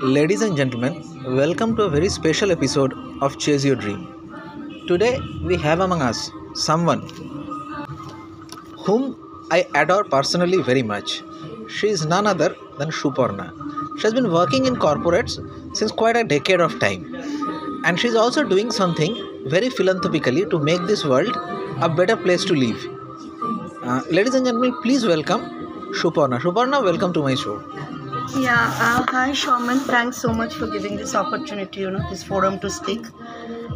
Ladies and gentlemen, welcome to a very special episode of Chase Your Dream. Today we have among us someone whom I adore personally very much. She is none other than Shuparna. She has been working in corporates since quite a decade of time. And she is also doing something very philanthropically to make this world a better place to live. Uh, ladies and gentlemen, please welcome Shuparna. Shuparna, welcome to my show. Yeah, uh, hi Shaman. Thanks so much for giving this opportunity, you know, this forum to speak.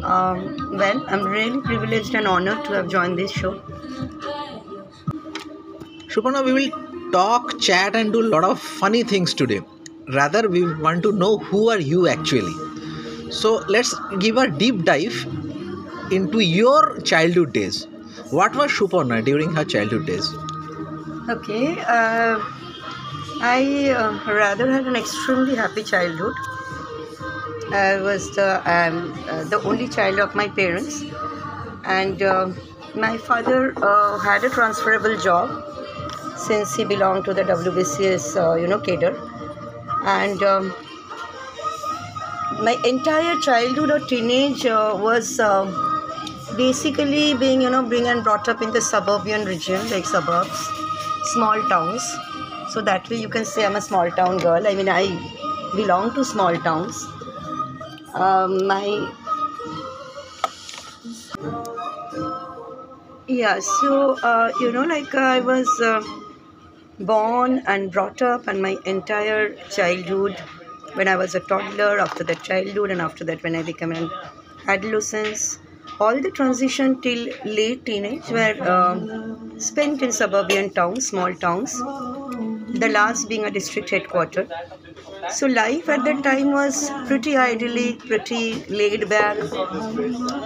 Um, well, I'm really privileged and honored to have joined this show. Shuparna, we will talk, chat, and do a lot of funny things today. Rather, we want to know who are you actually. So let's give a deep dive into your childhood days. What was Shuparna during her childhood days? Okay, uh, I uh, rather had an extremely happy childhood. I was the, um, uh, the only child of my parents, and uh, my father uh, had a transferable job since he belonged to the WBCS, uh, you know, cadre. And um, my entire childhood or teenage uh, was basically being, you know, being and brought up in the suburban region, like suburbs, small towns. So that way you can say I'm a small town girl. I mean, I belong to small towns. Um, my yeah so uh, you know like i was uh, born and brought up and my entire childhood when i was a toddler after that childhood and after that when i became an adolescence all the transition till late teenage were um, spent in suburban towns small towns the last being a district headquarter so life at that time was pretty idyllic, pretty laid back.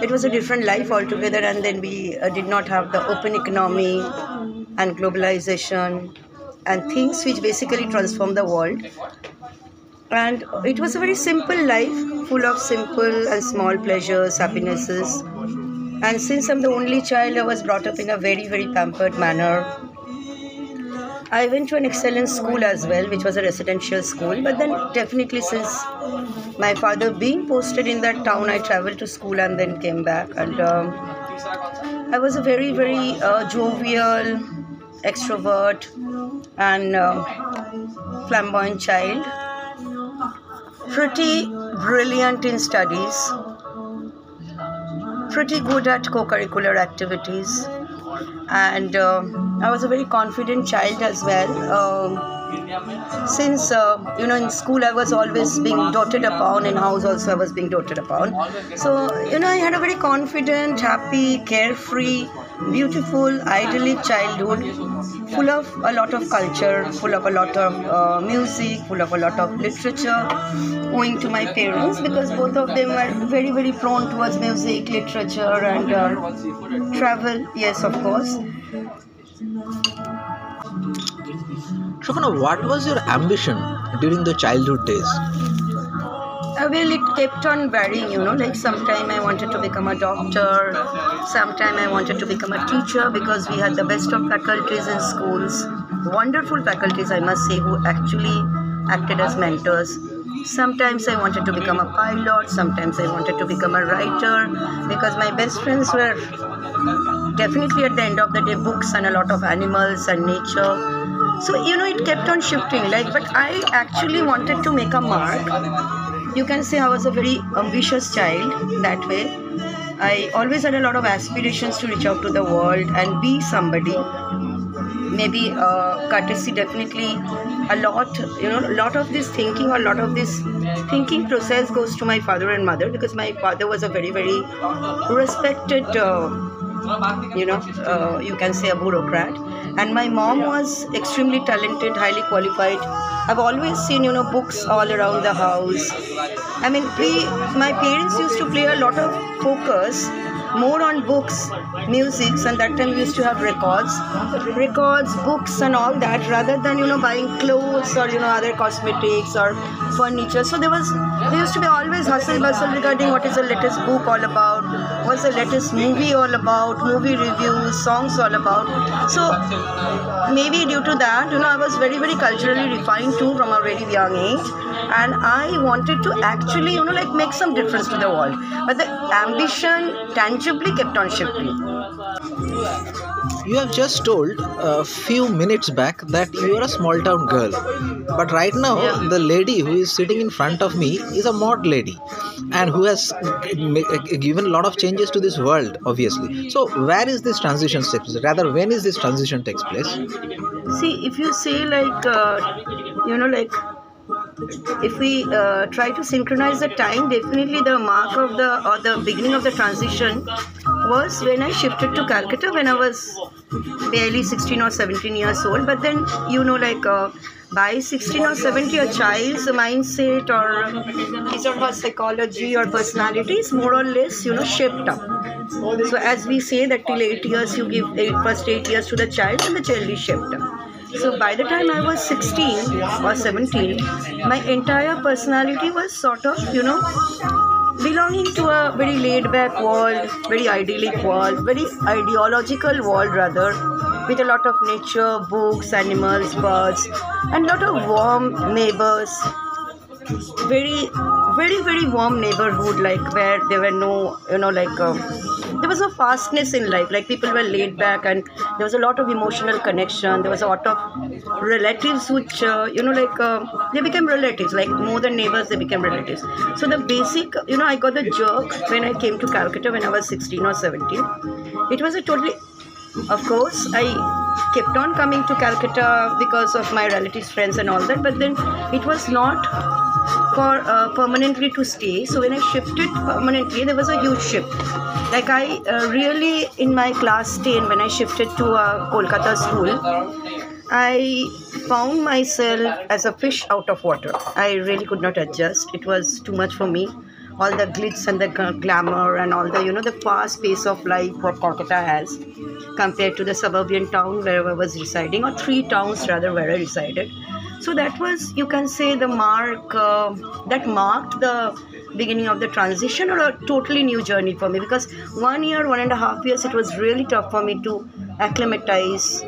It was a different life altogether, and then we uh, did not have the open economy and globalization and things which basically transform the world. And it was a very simple life, full of simple and small pleasures, happinesses. And since I'm the only child, I was brought up in a very, very pampered manner I went to an excellent school as well, which was a residential school. But then, definitely, since my father being posted in that town, I traveled to school and then came back. And um, I was a very, very uh, jovial, extrovert, and uh, flamboyant child. Pretty brilliant in studies, pretty good at co curricular activities and uh, I was a very confident child as well. Um, since uh, you know in school I was always being doted upon, in house also I was being doted upon. So you know I had a very confident, happy, carefree, beautiful, idyllic childhood, full of a lot of culture, full of a lot of uh, music, full of a lot of literature, owing to my parents because both of them were very very prone towards music, literature, and uh, travel. Yes, of course. Shuparna, what was your ambition during the childhood days? Uh, well, it kept on varying, you know. Like sometime I wanted to become a doctor, sometime I wanted to become a teacher because we had the best of faculties in schools. Wonderful faculties, I must say, who actually acted as mentors. Sometimes I wanted to become a pilot, sometimes I wanted to become a writer because my best friends were definitely at the end of the day books and a lot of animals and nature. So you know it kept on shifting like but i actually wanted to make a mark. You can say i was a very ambitious child that way. I always had a lot of aspirations to reach out to the world and be somebody maybe uh, courtesy definitely a lot you know a lot of this thinking or a lot of this thinking process goes to my father and mother because my father was a very very respected uh, you know, uh, you can say a bureaucrat. And my mom was extremely talented, highly qualified. I've always seen, you know, books all around the house. I mean, we, my parents used to play a lot of focus more on books, music, and that time we used to have records, records, books, and all that, rather than you know buying clothes or you know other cosmetics or furniture. So there was there used to be always hustle bustle regarding what is the latest book all about, what's the latest movie all about, movie reviews, songs all about. So maybe due to that, you know, I was very very culturally refined too from a very young age and I wanted to actually, you know, like make some difference to the world. But the ambition tangibly kept on shifting. You have just told a few minutes back that you are a small town girl. But right now, Yeah. the lady who is sitting in front of me is a mod lady and who has given a lot of changes to this world, obviously. So, where is this transition takes place? Rather, when is this transition takes place? See, if you say like, uh, you know, like, if we uh, try to synchronize the time, definitely the mark of the or the beginning of the transition was when I shifted to Calcutta when I was barely 16 or 17 years old. But then, you know, like. Uh, by 16 or 17, a child's mindset or his or her psychology or personality is more or less, you know, shaped up. So as we say that till eight years you give eight, first eight years to the child and the child is shaped up. So by the time I was 16 or 17, my entire personality was sort of, you know, belonging to a very laid back world, very idyllic world, very ideological world rather, with a lot of nature, books, animals, birds, and lot of warm neighbors. Very, very, very warm neighborhood, like where there were no, you know, like um, there was no fastness in life. Like people were laid back, and there was a lot of emotional connection. There was a lot of relatives, which uh, you know, like uh, they became relatives. Like more than neighbors, they became relatives. So the basic, you know, I got the jerk when I came to Calcutta when I was 16 or 17. It was a totally of course i kept on coming to calcutta because of my relatives friends and all that but then it was not for uh, permanently to stay so when i shifted permanently there was a huge shift like i uh, really in my class 10 when i shifted to a kolkata school I found myself as a fish out of water. I really could not adjust. It was too much for me. All the glitz and the glamour and all the, you know, the fast pace of life what Kolkata has compared to the suburban town where I was residing, or three towns rather where I resided. So that was, you can say, the mark uh, that marked the beginning of the transition or a totally new journey for me because one year, one and a half years, it was really tough for me to acclimatize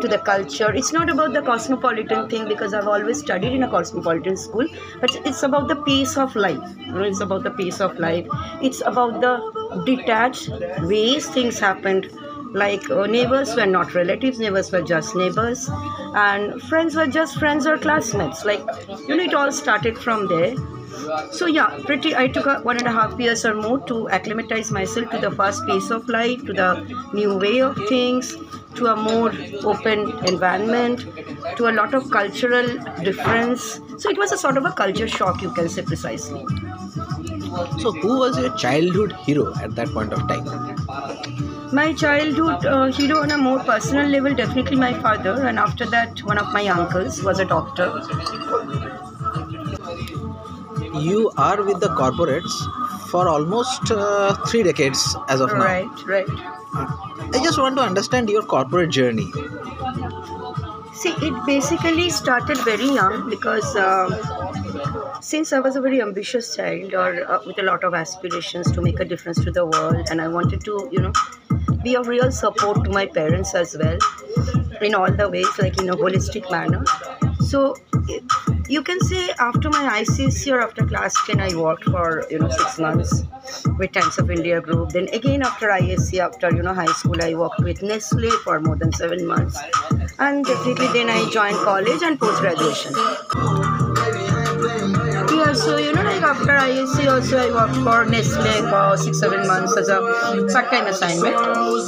to the culture. It's not about the cosmopolitan thing because I've always studied in a cosmopolitan school, but it's about the pace of life. It's about the pace of life. It's about the detached ways things happened. Like uh, neighbors were not relatives, neighbors were just neighbors, and friends were just friends or classmates. Like, you know, it all started from there. So yeah, pretty. I took one and a half years or more to acclimatize myself to the fast pace of life, to the new way of things, to a more open environment, to a lot of cultural difference. So it was a sort of a culture shock, you can say precisely. So, who was your childhood hero at that point of time? My childhood uh, hero on a more personal level, definitely my father, and after that, one of my uncles was a doctor. You are with the corporates for almost uh, three decades as of now. Right, right. I just want to understand your corporate journey. See, it basically started very young because uh, since I was a very ambitious child or uh, with a lot of aspirations to make a difference to the world, and I wanted to, you know, be of real support to my parents as well in all the ways, like in a holistic manner. So, you can say after my ICSE or after class 10, I worked for, you know, six months with Times of India Group. Then again after ISC, after, you know, high school, I worked with Nestle for more than seven months. And definitely then I joined college and post-graduation. So you know, like after ISC, also I worked for Nestle for six, seven months as a part-time assignment,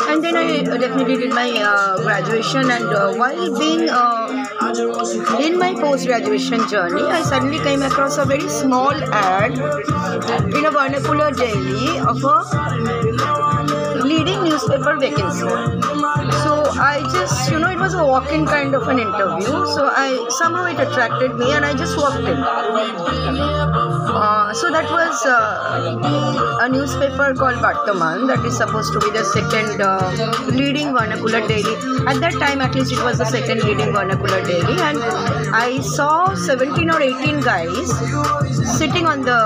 and then I uh, definitely did my uh, graduation. And uh, while being uh, in my post-graduation journey, I suddenly came across a very small ad in a vernacular daily of a leading newspaper vacancy. So I just, you know, it was a walk-in kind of an interview. So I somehow it attracted me, and I just walked in. Uh, so that was uh, a newspaper called Bartaman that is supposed to be the second uh, leading vernacular daily. At that time, at least, it was the second leading vernacular daily, and I saw 17 or 18 guys sitting on the,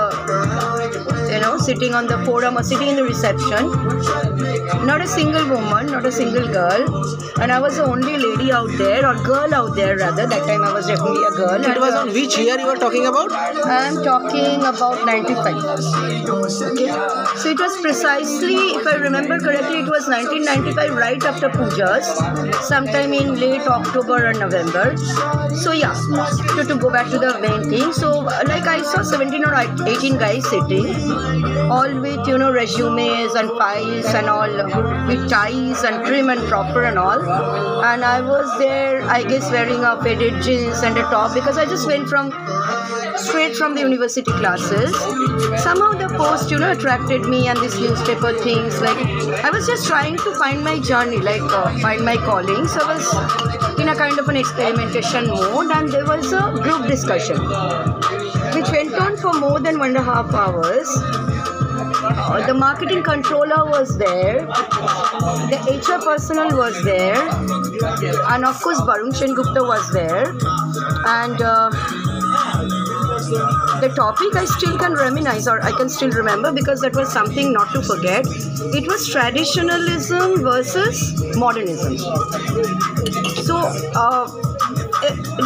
you know, sitting on the forum or sitting in the reception. Not a single woman, not a single girl. and I was the only lady out there, or girl out there rather. That time I was definitely a girl. It was on which year you were talking about? I'm talking about 95. Okay. So it was precisely, if I remember correctly, it was 1995, right after pujas, sometime in late October or November. So yeah, to, to go back to the main thing. So like I saw 17 or 18 guys sitting, all with you know resumes and files and all, with ties and trim and proper and all. And I was there, I guess, wearing a faded jeans and a top because I just went from straight from the university classes. Somehow the post, you know, attracted me and this newspaper things. Like I was just trying to find my journey, like uh, find my calling. So I was in a kind of an experimentation mode, and there was a group discussion, which went on for more than one and a half hours. Uh, the marketing controller was there, the HR personnel was there, and of course Barun Gupta was there, and. Uh, the topic I still can reminisce or I can still remember because that was something not to forget. It was traditionalism versus modernism. So, uh,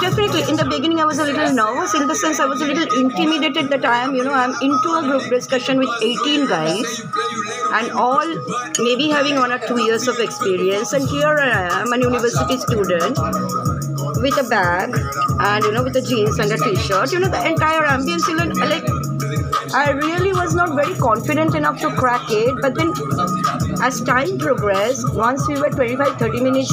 definitely in the beginning I was a little nervous in the sense I was a little intimidated that I am, you know, I'm into a group discussion with 18 guys and all maybe having one or two years of experience. And here I am, a university student with a bag and you know with a jeans and a t-shirt. You know the entire ambience you know like i really was not very confident enough to crack it. But then as time progressed once we were 25 30 minutes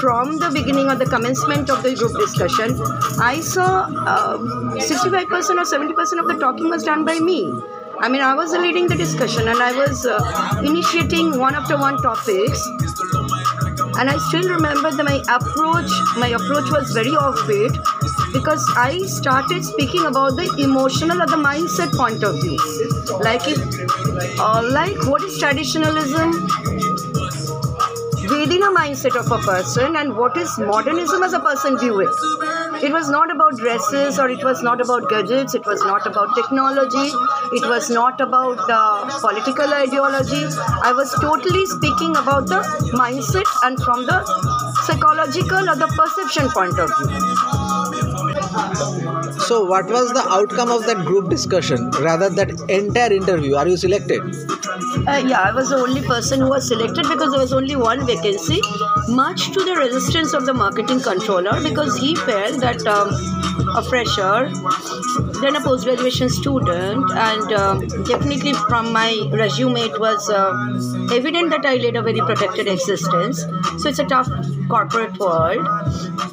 from the beginning or the commencement of the group discussion i saw um, 65% or 70% of the talking was done by me. I mean, I was leading the discussion and I was uh, initiating one after one topics. And I still remember that my approach my approach was very offbeat because I started speaking about the emotional or the mindset point of view. Like if uh, like what is traditionalism within a mindset of a person and what is modernism as a person view it. It was not about dresses or it was not about gadgets it was not about technology it was not about uh, political ideology. I was totally speaking about the mindset and from the psychological or the perception point of view So, what was the outcome of that group discussion rather that entire interview? Are you selected? Uh, yeah, I was the only person who was selected because there was only one vacancy, much to the resistance of the marketing controller because he felt that um, a fresher, then a post graduation student, and um, definitely from my resume, it was uh, evident that I led a very protected existence. So it's a tough corporate world,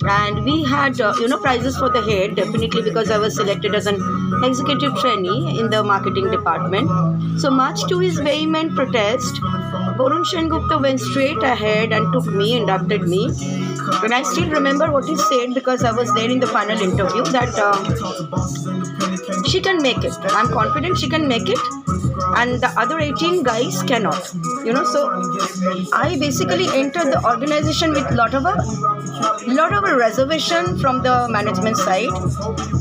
and we had uh, you know prizes for the definitely because I was selected as an executive trainee in the marketing department. So much to his vehement protest, Barun Gupta went straight ahead and took me, inducted me. And I still remember what he said because I was there in the final interview that uh, she can make it. I'm confident she can make it, and the other 18 guys cannot. You know, so I basically entered the organization with lot of a lot of a reservation from the management side,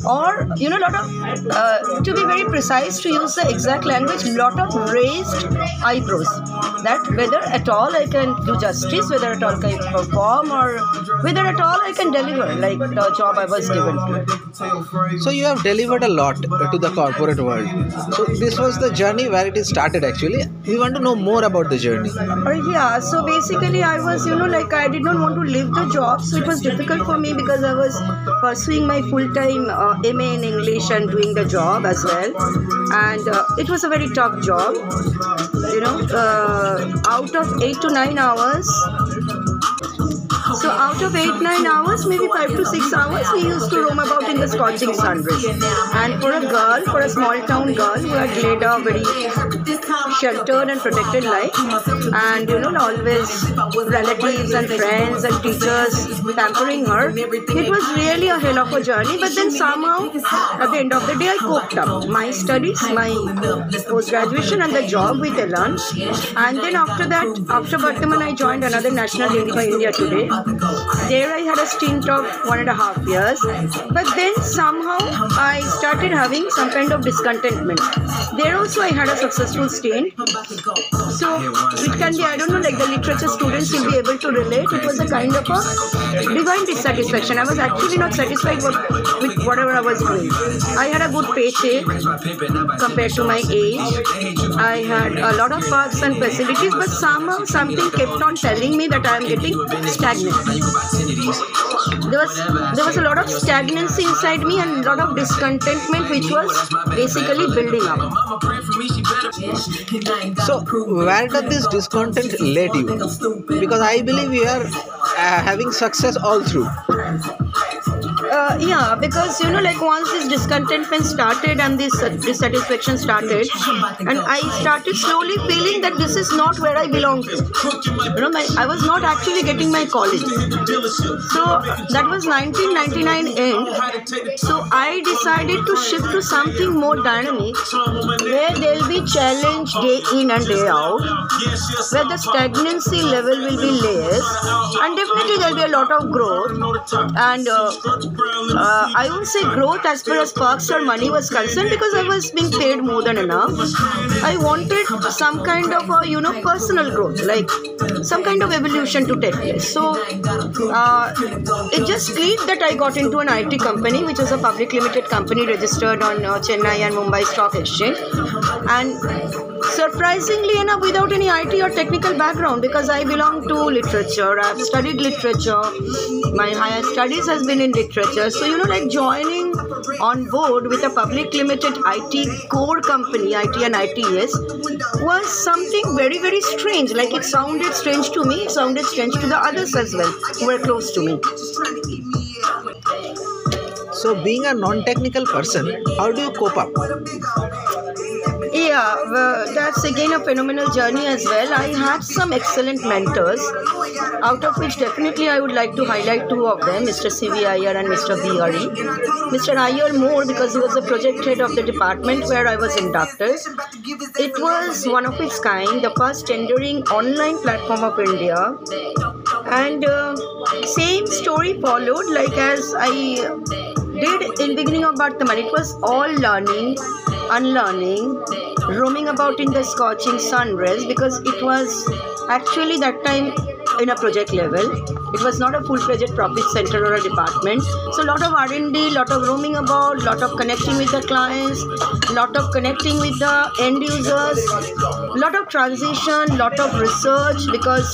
or you know, lot of uh, to be very precise, to use the exact language, lot of raised eyebrows. That whether at all I can do justice, whether at all I can perform, or whether at all I can deliver, like the job I was given to. So, you have delivered a lot to the corporate world. So, this was the journey where it is started actually. We want to know more about the journey. Uh, yeah, so basically, I was, you know, like I did not want to leave the job, so it was difficult for me because I was pursuing my full time uh, MA in English and doing the job as well. And uh, it was a very tough job, you know, uh, out of eight to nine hours. So out of eight, nine hours, maybe five to six hours, we used to roam about in the scorching sunrays. And for a girl, for a small town girl who had led a very sheltered and protected life, and you know, always relatives and friends and teachers pampering her, it was really a hell of a journey. But then somehow, at the end of the day, I coped up. My studies, my post graduation, and the job with Elan. And then after that, after Bartaman, I joined another national India India Today There I had a stint of one and a half years. But then somehow I started having some kind of discontentment. There also I had a successful stint. So it can be, I don't know, like the literature students will be able to relate. It was a kind of a divine dissatisfaction. I was actually not satisfied with, with whatever I was doing. I had a good paycheck compared to my age. I had a lot of perks and facilities, but somehow something kept on telling me that I am getting stagnant. There was there was a lot of stagnancy inside me and a lot of discontentment, which was basically building up. So, where did this discontent lead you? Because I believe you are uh, having success all through. Uh, yeah, because you know, like once this discontentment started and this uh, dissatisfaction started, and I started slowly feeling that this is not where I belong to. You know, my, I was not actually getting my college. So that was 1999 end. So I decided to shift to something more dynamic, where there'll be challenge day in and day out, where the stagnancy level will be less, and definitely there'll be a lot of growth and. Uh, uh, I won't say growth as far as perks or money was concerned because I was being paid more than enough. I wanted some kind of a, you know personal growth, like some kind of evolution to take place. So uh, it just clicked that I got into an IT company, which was a public limited company registered on uh, Chennai and Mumbai Stock Exchange, and surprisingly enough without any IT or technical background because I belong to literature. I've studied literature. My higher studies has been in literature. So you know like joining on board with a public limited IT core company, IT and ITS was something very very strange. Like it sounded strange to me, it sounded strange to the others as well who were close to me. So, being a non technical person, how do you cope up? Yeah, well, that's again a phenomenal journey as well. I had some excellent mentors, out of which definitely I would like to highlight two of them, Mr. C.V. Iyer and Mr. Bihari. Mr. Iyer more because he was the project head of the department where I was inducted. It was one of its kind, the first tendering online platform of India. And uh, same story followed, like as I did in beginning of Bartaman. It was all learning, unlearning, roaming about in the scorching sun rays because it was actually that time in a project level. It was not a full-fledged profit center or a department. So a lot of R&D, lot of roaming about, lot of connecting with the clients, lot of connecting with the end users, lot of transition, lot of research because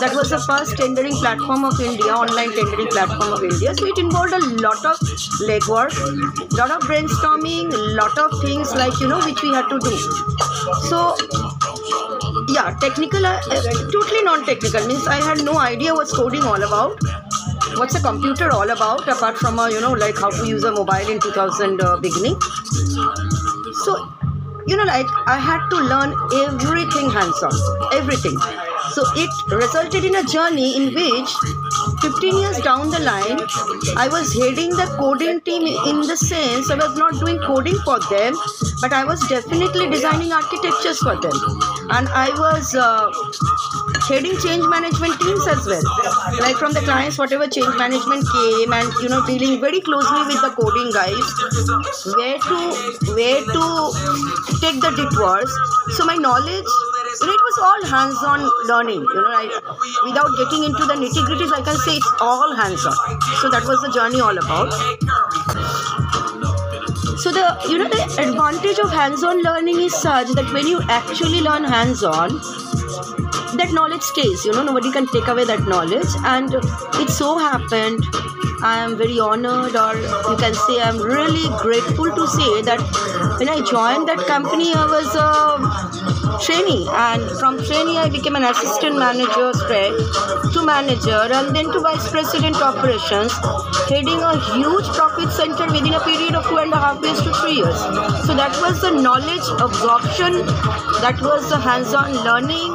that was the first tendering platform of India, online tendering platform of India. So it involved a lot of legwork, a lot of brainstorming, lot of things like you know which we had to do. So yeah technical uh, totally non-technical means i had no idea what's coding all about. What's a computer all about apart from a you know like how to use a mobile in 2000 uh, beginning? So you know like i had to learn everything hands on everything. So it resulted in a journey in which 15 years down the line i was heading the coding team in the sense i was not doing coding for them but i was definitely designing architectures for them. And i was uh, heading change management teams as well like from the clients whatever change management came and you know dealing very closely with the coding guys where to where to take the detours so my knowledge you know, it was all hands-on learning. You know, I, without getting into the nitty-gritties, I can say it's all hands-on. So that was the journey all about. So the you know the advantage of hands-on learning is such that when you actually learn hands-on, that knowledge stays. You know, nobody can take away that knowledge, and it so happened I am very honored, or you can say I'm really grateful to say that when I joined that company, I was a trainee, and from trainee, I became an assistant manager straight to manager, and then to vice president operations, heading a huge profit center within a period of two and a half years to three years. So that was the knowledge absorption, that was the hands on learning,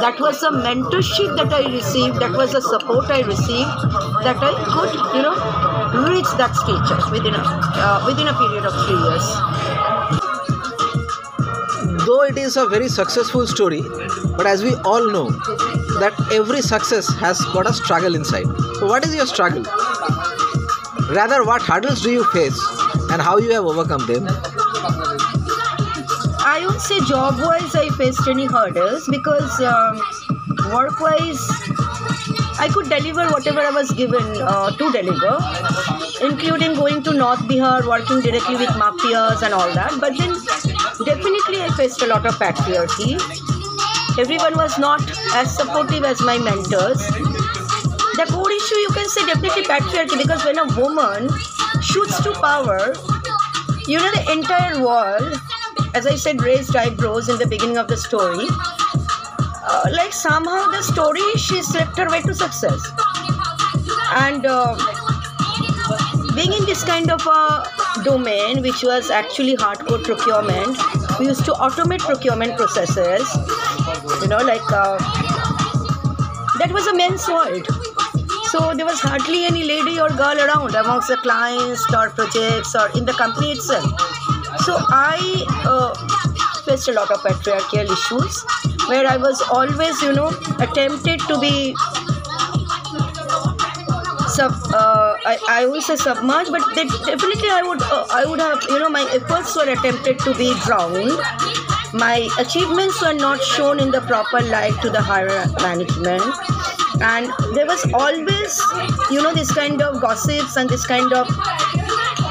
that was the mentorship that I received, that was the support I received, that I could you know reach that stature within a uh, within a period of three years Though it is a very successful story, but as we all know, that every success has got a struggle inside. So what is your struggle? Rather, what hurdles do you face and how you have overcome them? I would say job wise, I faced any hurdles because um, work wise, I could deliver whatever I was given uh, to deliver, including going to North Bihar, working directly with mafias and all that. But then, definitely, I faced a lot of patriarchy. Everyone was not as supportive as my mentors. The core issue, you can say, definitely patriarchy because when a woman shoots to power, you know, the entire world, as I said, raised eyebrows in the beginning of the story. Uh, like somehow the story she slipped her way to success. And uh, being in this kind of a domain which was actually hardcore procurement we used to automate procurement processes. You know like uh, that was a men's world. So there was hardly any lady or girl around amongst the clients or projects or in the company itself so i uh, faced a lot of patriarchal issues where I was always, you know, attempted to be sub. Uh, I, I would say submerged, but they, definitely I would uh, I would have you know my efforts were attempted to be drowned. My achievements were not shown in the proper light to the higher management, and there was always you know this kind of gossips and this kind of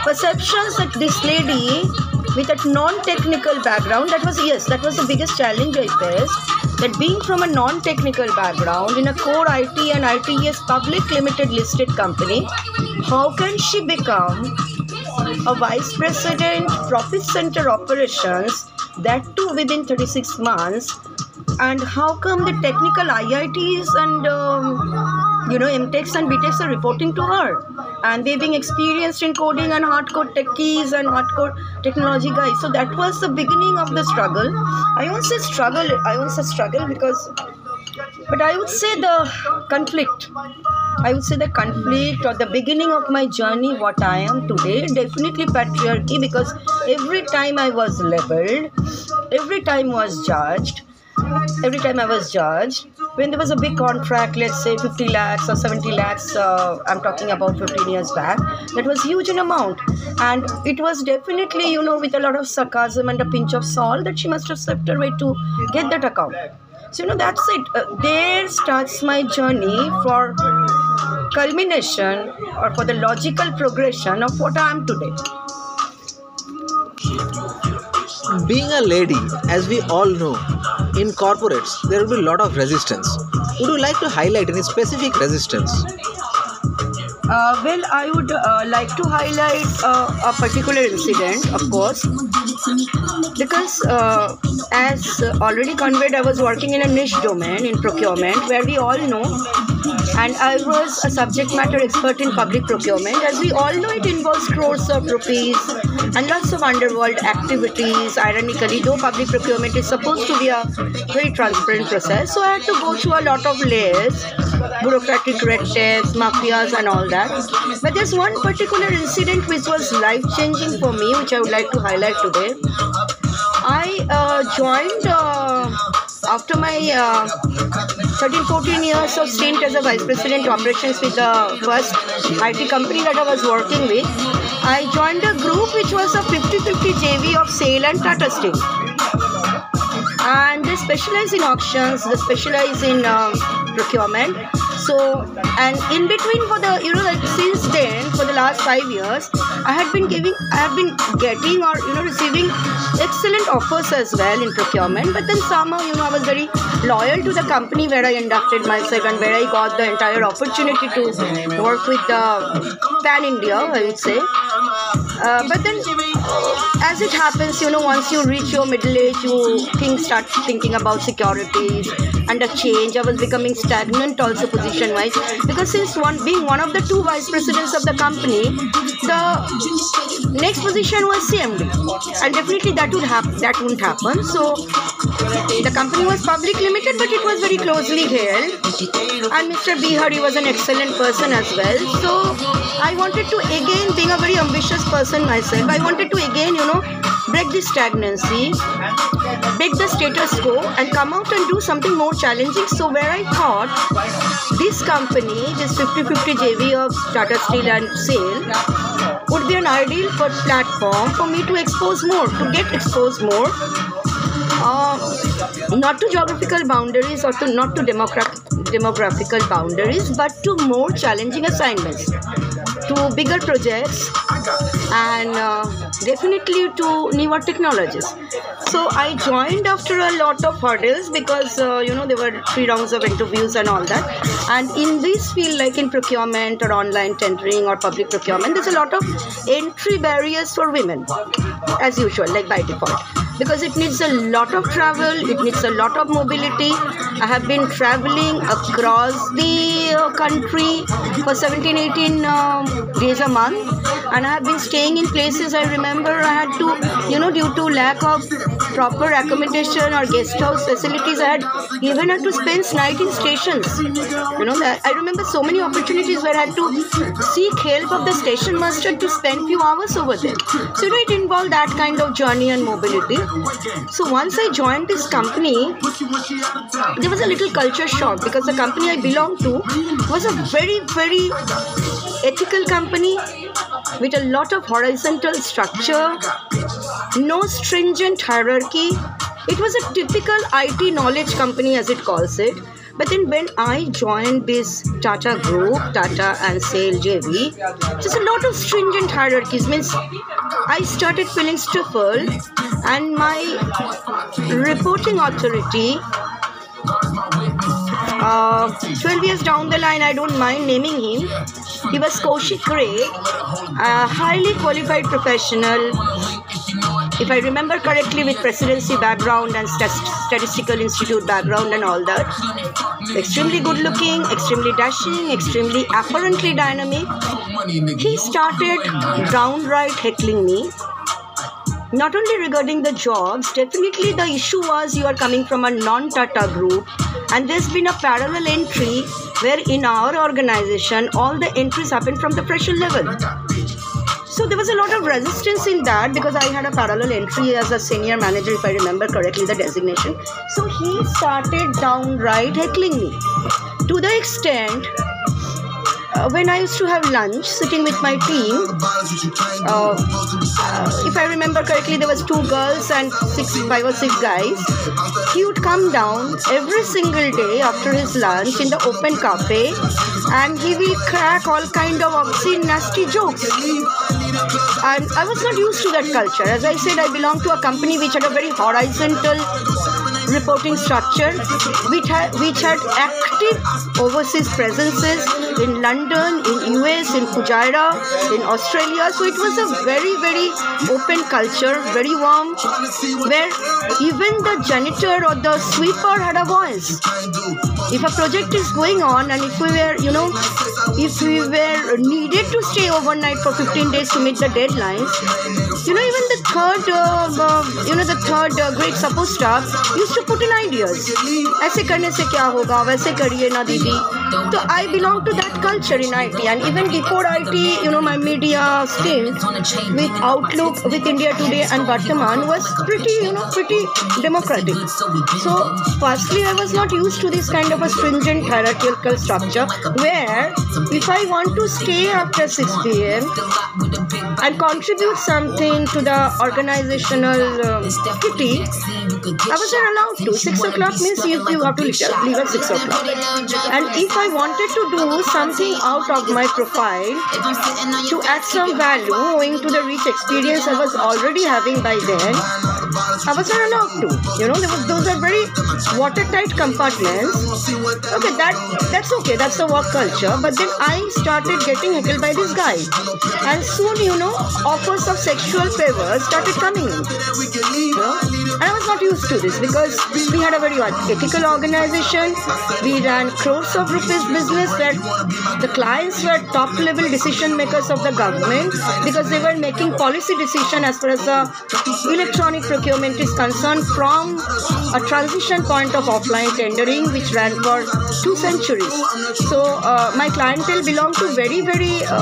perceptions that this lady with a non-technical background that was yes that was the biggest challenge i faced that being from a non-technical background in a core it and its public limited listed company how can she become a vice president profit center operations that too within 36 months and how come the technical IITs and um, you know MTechs and BTechs are reporting to her? And they being experienced in coding and hardcore techies and hardcore technology guys. So that was the beginning of the struggle. I won't say struggle I won't say struggle because but I would say the conflict. I would say the conflict or the beginning of my journey, what I am today, definitely patriarchy because every time I was labeled, every time was judged, every time I was judged, when there was a big contract, let's say 50 lakhs or 70 lakhs, uh, I'm talking about 15 years back, that was huge in amount. And it was definitely, you know, with a lot of sarcasm and a pinch of salt that she must have slipped her way to get that account. So, you know, that's it. Uh, there starts my journey for culmination or for the logical progression of what I am today. Being a lady, as we all know, in corporates there will be a lot of resistance. Would you like to highlight any specific resistance? Uh, well, I would uh, like to highlight uh, a particular incident, of course, because uh, as already conveyed, I was working in a niche domain in procurement where we all know and I was a subject matter expert in public procurement. As we all know, it involves crores of rupees and lots of underworld activities. Ironically, though public procurement is supposed to be a very transparent process, so I had to go through a lot of layers, bureaucratic red tapes, mafias, and all that. But there's one particular incident which was life changing for me, which I would like to highlight today. I uh, joined. Uh, after my uh, 13 14 years of stint as a vice president operations with the first IT company that I was working with, I joined a group which was a 50 50 JV of SAIL and Tata Steel. And they specialize in auctions, they specialize in um, procurement so and in between for the you know like since then for the last five years i had been giving i have been getting or you know receiving excellent offers as well in procurement. But then somehow you know i was very loyal to the company where i inducted myself and where i got the entire opportunity to work with the pan india i would say. Uh, but then as it happens you know once you reach your middle age you think start thinking about securities and a change. I was becoming stagnant also position wise because since one being one of the two vice presidents of the company the next position was cmd and definitely that would happen that wouldn't happen. So the company was public limited but it was very closely held. And mr bihari was an excellent person as well. So i wanted to again being a very ambitious person myself i wanted to again you know break the stagnancy, break the status quo, and come out and do something more challenging. So, where I thought this company, this 50 50 JV of Tata Steel and SAIL, would be an ideal for platform for me to expose more, to get exposed more. Uh, not to geographical boundaries or to not to democratic demographical boundaries, but to more challenging assignments, to bigger projects, and uh, definitely to newer technologies. So I joined after a lot of hurdles because uh, you know there were three rounds of interviews and all that. And in this field, like in procurement or online tendering or public procurement, there's a lot of entry barriers for women, as usual, like by default because it needs a lot of travel, it needs a lot of mobility. I have been traveling across the uh, country for 17 18 um, days a month, and I have been staying in places I remember I had to, you know, due to lack of proper accommodation or guest house facilities, I had even had to spend night in stations. You know, I remember so many opportunities where I had to seek help of the station master to spend few hours over there. So, you know, it involved that kind of journey and mobility. So once I joined this company, there was a little culture shock because the company I belonged to was a very, very ethical company with a lot of horizontal structure, no stringent hierarchy. It was a typical IT knowledge company, as it calls it. But then when I joined this Tata Group, Tata and SAIL JV, there's a lot of stringent hierarchies. Means I started feeling stifled, and my reporting authority. Uh, 12 years down the line, I don't mind naming him. He was Kaushik Ray, a highly qualified professional, if I remember correctly, with presidency background and statistical institute background and all that. Extremely good looking, extremely dashing, extremely apparently dynamic. He started downright heckling me. Not only regarding the jobs, definitely the issue was you are coming from a non Tata group, and there's been a parallel entry where in our organization all the entries happen from the fresher level so there was a lot of resistance in that because I had a parallel entry as a senior manager, if I remember correctly, the designation. So he started downright heckling me to the extent uh, when I used to have lunch sitting with my team, uh, uh, if I remember correctly, there was two girls and six, five or six guys. He would come down every single day after his lunch in the open cafe, and he will crack all kind of obscene, nasty jokes. And I was not used to that culture. As I said, I belong to a company which had a very horizontal reporting structure, which had, which had active overseas presences in London, in US, in Fujairah, in Australia. So it was a very, very open culture, very warm, where even the janitor or the sweeper had a voice. If a project is going on and if we were, you know, if we were needed to stay overnight for 15 days to meet the deadlines, you know, even the third, uh, uh, you know, the third uh, grade support staff used to put in ideas. ऐसे करने से क्या होगा वैसे करिए ना दीदी तो I belong to that culture in IT and even before IT you know my media stint with Outlook with India Today and Vartaman was pretty you know pretty democratic so firstly I was not used to this kind of a stringent hierarchical structure where if I want to stay after 6 p.m. and contribute something to the organizational um, kitty. I was allowed to 6 o'clock means you, you have to leave at 6 o'clock. and if I wanted to do something out of my profile to add some value owing to the rich experience I was already having by then. I was not allowed to. You know, was, those are very watertight compartments. Okay, that that's okay. That's the work culture. But then I started getting heckled by this guy, and soon, you know, offers of sexual favors started coming in. You know? And I was not used to this because we had a very ethical organization. We ran crores of rupees business where the clients were top level decision makers of the government because they were making policy decision as far as the electronic procurement is concerned from a transition point of offline tendering which ran for two centuries. So uh, my clientele belonged to very, very uh,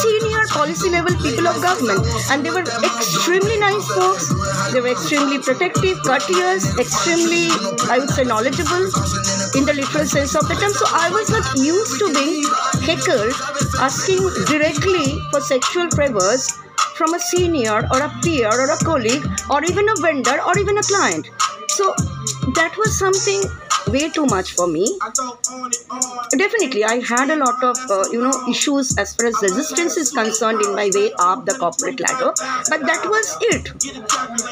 senior policy level people of government and they were extremely nice folks. They were extremely protective, courteous, extremely, I would say, knowledgeable in the literal sense of the term. So I was not used to being heckled, asking directly for sexual favors from a senior or a peer or a colleague or even a vendor or even a client. So that was something way too much for me. Definitely, I had a lot of uh, you know issues as far as resistance is concerned in my way up the corporate ladder, but that was it.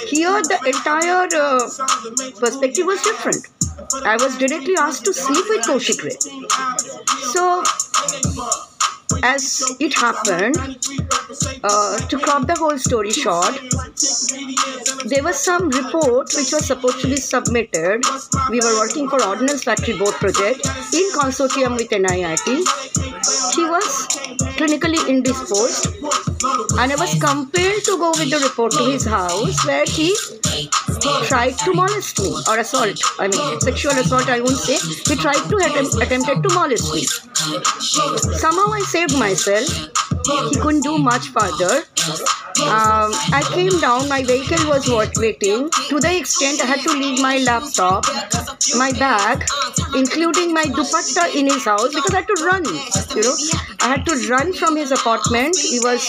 Here, the entire uh, perspective was different. I was directly asked to sleep with Kaushik Ray. So as it happened, uh, to crop the whole story short, there was some report which was supposed to be submitted. We were working for Ordnance Factory Board project in consortium with NIIT. He was clinically indisposed, and I was compelled to go with the report to his house where he tried to molest me or assault. I mean, sexual assault, I won't say. He tried to attempt, attempted to molest me. Somehow I saved myself. He couldn't do much further. Um, I came down, my vehicle was waiting to the extent I had to leave my laptop, my bag, including my dupatta in his house because I had to run. You know, I had to run from his apartment. He was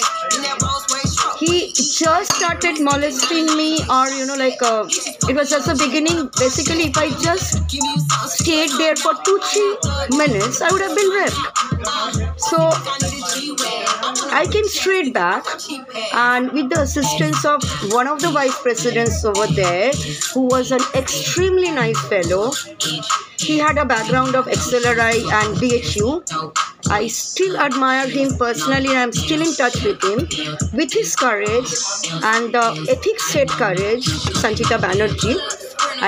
he just started molesting me or you know like uh, it was just the beginning basically if i just stayed there for two three minutes i would have been raped so i came straight back and with the assistance of one of the vice presidents over there who was an extremely nice fellow he had a background of XLRI and BHU. I still admire him personally and I'm still in touch with him. With his courage and the ethics set courage, Sanchita Banerjee,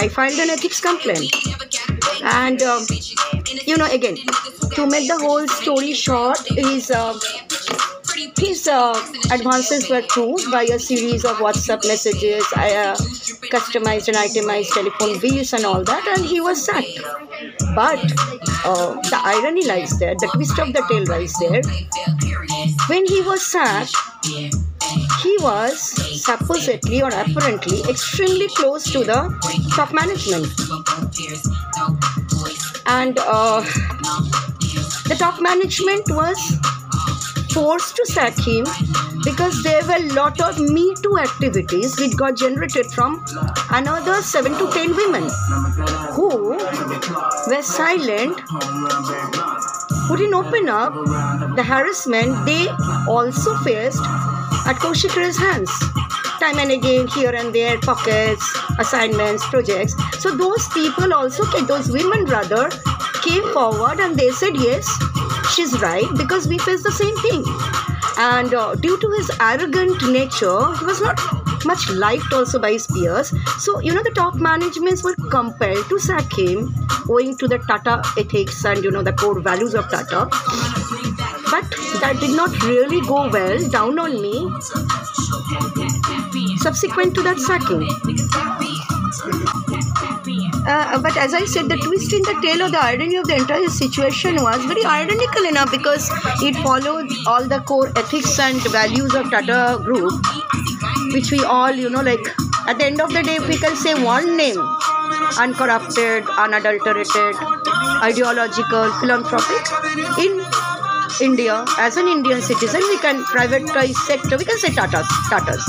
I filed an ethics complaint. And, uh, you know, again, to make the whole story short, is uh, his uh, advances were proved by a series of WhatsApp messages, uh, customized and itemized telephone bills, and all that, and he was sacked. But uh, the irony lies there, the twist of the tale lies there. When he was sacked, he was supposedly or apparently extremely close to the top management. And uh, the top management was forced to sack him because there were a lot of Me Too activities which got generated from another 7 to 10 women who were silent, who didn't open up the harassment they also faced at Kaushik Ray's hands. Time and again, here and there, pockets, assignments, projects. So those people also, those women rather, came forward and they said, yes, she's right because we face the same thing. And uh, due to his arrogant nature, he was not much liked also by his peers. So, you know, the top managements were compelled to sack him owing to the Tata ethics and, you know, the core values of Tata. But that did not really go well down on me subsequent to that sacking. Uh, but as I said, the twist in the tale of the irony of the entire situation was very ironical enough because it followed all the core ethics and values of Tata Group, which we all, you know, like at the end of the day, we can say one name uncorrupted, unadulterated, ideological, philanthropic in India, as an Indian citizen, we can privatize sector, we can say Tatas. Tatas.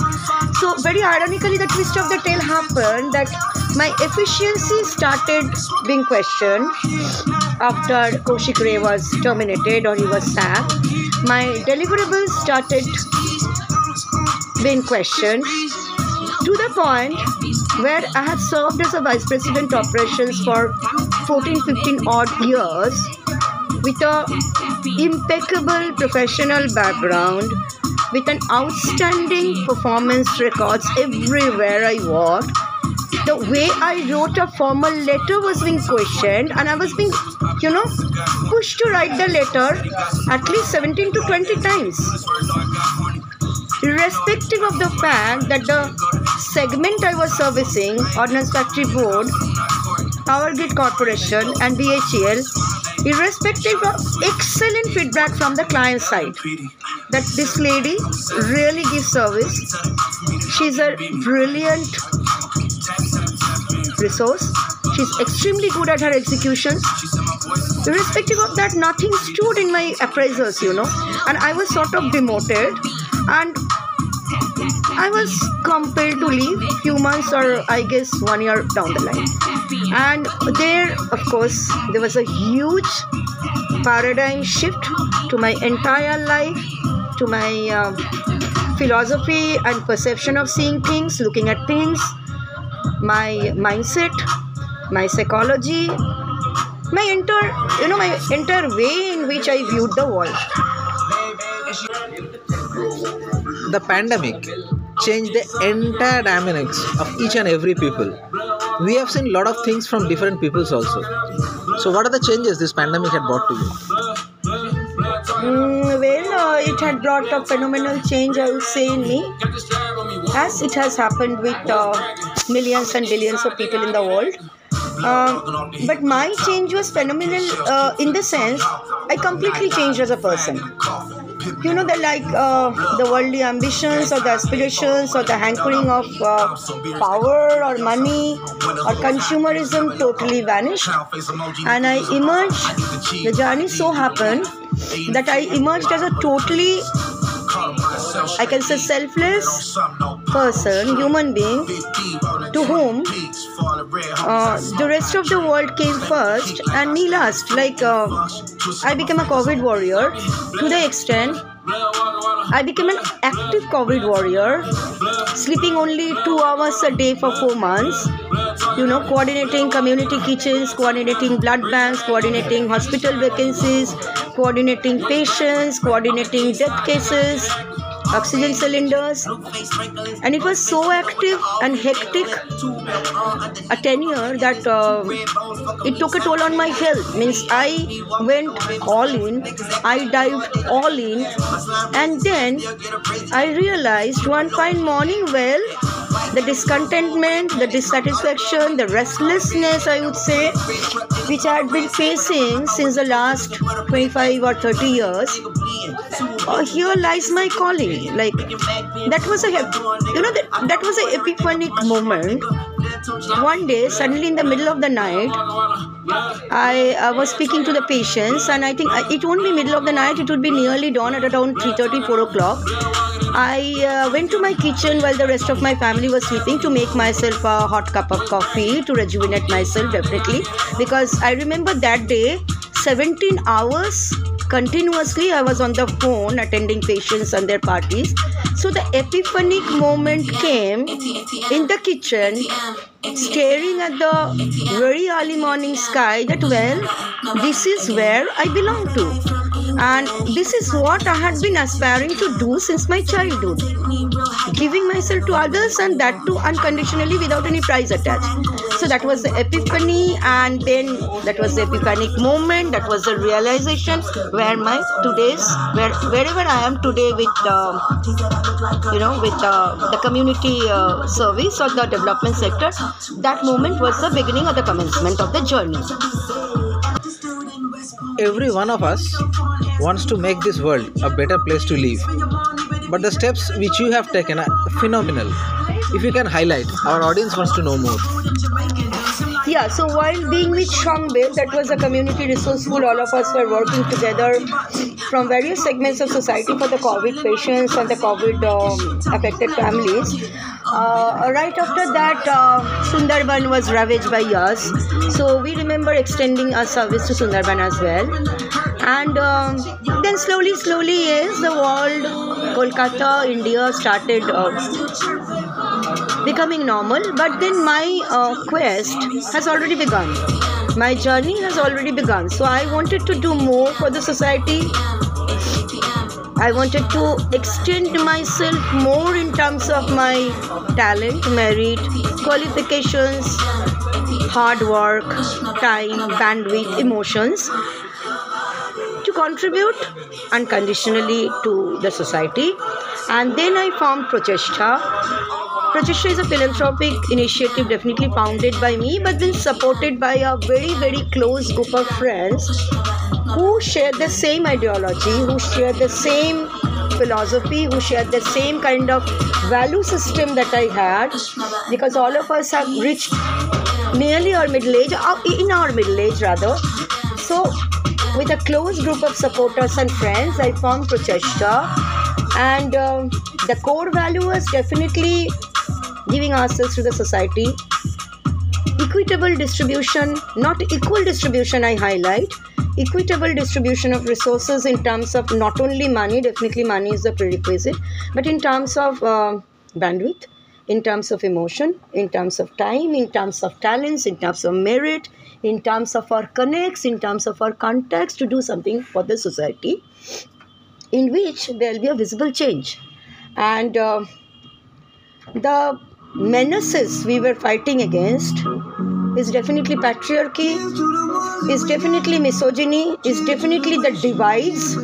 So, very ironically, the twist of the tale happened that my efficiency started being questioned after Kaushik Ray was terminated or he was sacked. My deliverables started being questioned to the point where I had served as a vice president operations for 14 15 odd years with a impeccable professional background with an outstanding performance records everywhere I walked the way I wrote a formal letter was being questioned, and I was being, you know, pushed to write the letter at least 17 to 20 times. irrespective of the fact that the segment I was servicing, Ordnance Factory Board, Power Grid Corporation, and BHEL, irrespective of excellent feedback from the client side, that this lady really gives service. She's a brilliant resource. She's extremely good at her executions. Irrespective of that, nothing stood in my appraisals, you know, and I was sort of demoted and I was compelled to leave a few months or I guess one year down the line. And there, of course, there was a huge paradigm shift to my entire life, to my uh, philosophy and perception of seeing things, looking at things, my mindset, my psychology, my entire, you know, my entire way in which I viewed the world. The pandemic changed the entire dynamics of each and every people. We have seen a lot of things from different peoples also. So, what are the changes this pandemic had brought to you? Mm, it had brought a phenomenal change, I would say, in me, as it has happened with uh, millions and billions of people in the world. Um, but my change was phenomenal uh, in the sense I completely changed as a person. You know, the like uh, the worldly ambitions or the aspirations or the hankering of uh, power or money or consumerism totally vanished, and I emerged. The journey so happened that I emerged as a totally I can say selfless person, human being, to whom uh, the rest of the world came first and me last. Like uh, I became a COVID warrior to the extent I became an active COVID warrior, sleeping only two hours a day for four months. You know, coordinating community kitchens, coordinating blood banks, coordinating hospital vacancies, coordinating patients, coordinating death cases, oxygen cylinders, and it was so active and hectic a tenure that uh, it took a toll on my health. Means I went all in, I dived all in, and then I realized one fine morning, well, the discontentment, the dissatisfaction, the restlessness, I would say, which I had been facing since the last 25 or 30 years. Uh, here lies my calling. Like that was a, you know, that, that was an epiphanic moment. One day, suddenly in the middle of the night, I uh, was speaking to the patients, and I think uh, it won't be middle of the night. It would be nearly dawn at around 3:30, 4 o'clock. I uh, went to my kitchen while the rest of my family was sleeping to make myself a hot cup of coffee to rejuvenate myself, definitely, because I remember that day, 17 hours continuously I was on the phone attending patients and their parties. So the epiphanic moment came in the kitchen, staring at the very early morning sky that, well, this is where I belong to. And this is what I had been aspiring to do since my childhood giving myself to others and that too unconditionally without any price attached. So that was the epiphany, and then that was the epiphanic moment, that was the realization where my today's, where wherever I am today with, uh, you know, with uh, the community uh, service or the development sector, that moment was the beginning of the commencement of the journey. Every one of us wants to make this world a better place to live. But the steps which you have taken are phenomenal. If you can highlight, our audience wants to know more. Yeah, so while being with Shangbil, that was a community resourceful, all of us were working together from various segments of society for the COVID patients and the COVID um, affected families. Uh, right after that, uh, Sundarban was ravaged by Yaas. So we remember extending our service to Sundarban as well. And um, then slowly, slowly, yes, the world, Kolkata, India started uh, becoming normal. But then my uh, quest has already begun. My journey has already begun. So I wanted to do more for the society. I wanted to extend myself more in terms of my talent, merit, qualifications, hard work, time, bandwidth, emotions to contribute unconditionally to the society And then I formed Prochesta. Prochesta is a philanthropic initiative definitely founded by me, but then supported by a very, very close group of friends who share the same ideology, who share the same philosophy, who share the same kind of value system that I had, because all of us have reached nearly our middle age, or in our middle age rather. So, with a close group of supporters and friends, I formed Prochesta, and um, the core value was definitely giving ourselves to the society. Equitable distribution, not equal distribution, I highlight. Equitable distribution of resources in terms of not only money, definitely money is the prerequisite, but in terms of uh, bandwidth, in terms of emotion, in terms of time, in terms of talents, in terms of merit, in terms of our connects, in terms of our contacts to do something for the society, in which there will be a visible change. And uh, the menaces we were fighting against is definitely patriarchy, is definitely misogyny, is definitely the divides,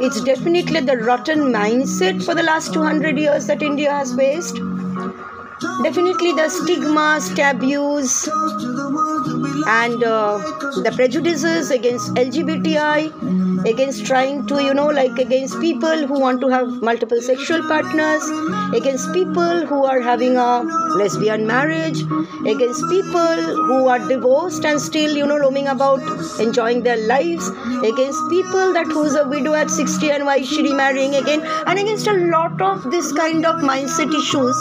it's definitely the rotten mindset for the last 200 years that India has faced. Definitely the stigmas, taboos, and uh, the prejudices against LGBTI, against trying to, you know, like against people who want to have multiple sexual partners, against people who are having a lesbian marriage, against people who are divorced and still, you know, roaming about enjoying their lives, against people that who's a widow at 60 and why is she remarrying again, and against a lot of this kind of mindset issues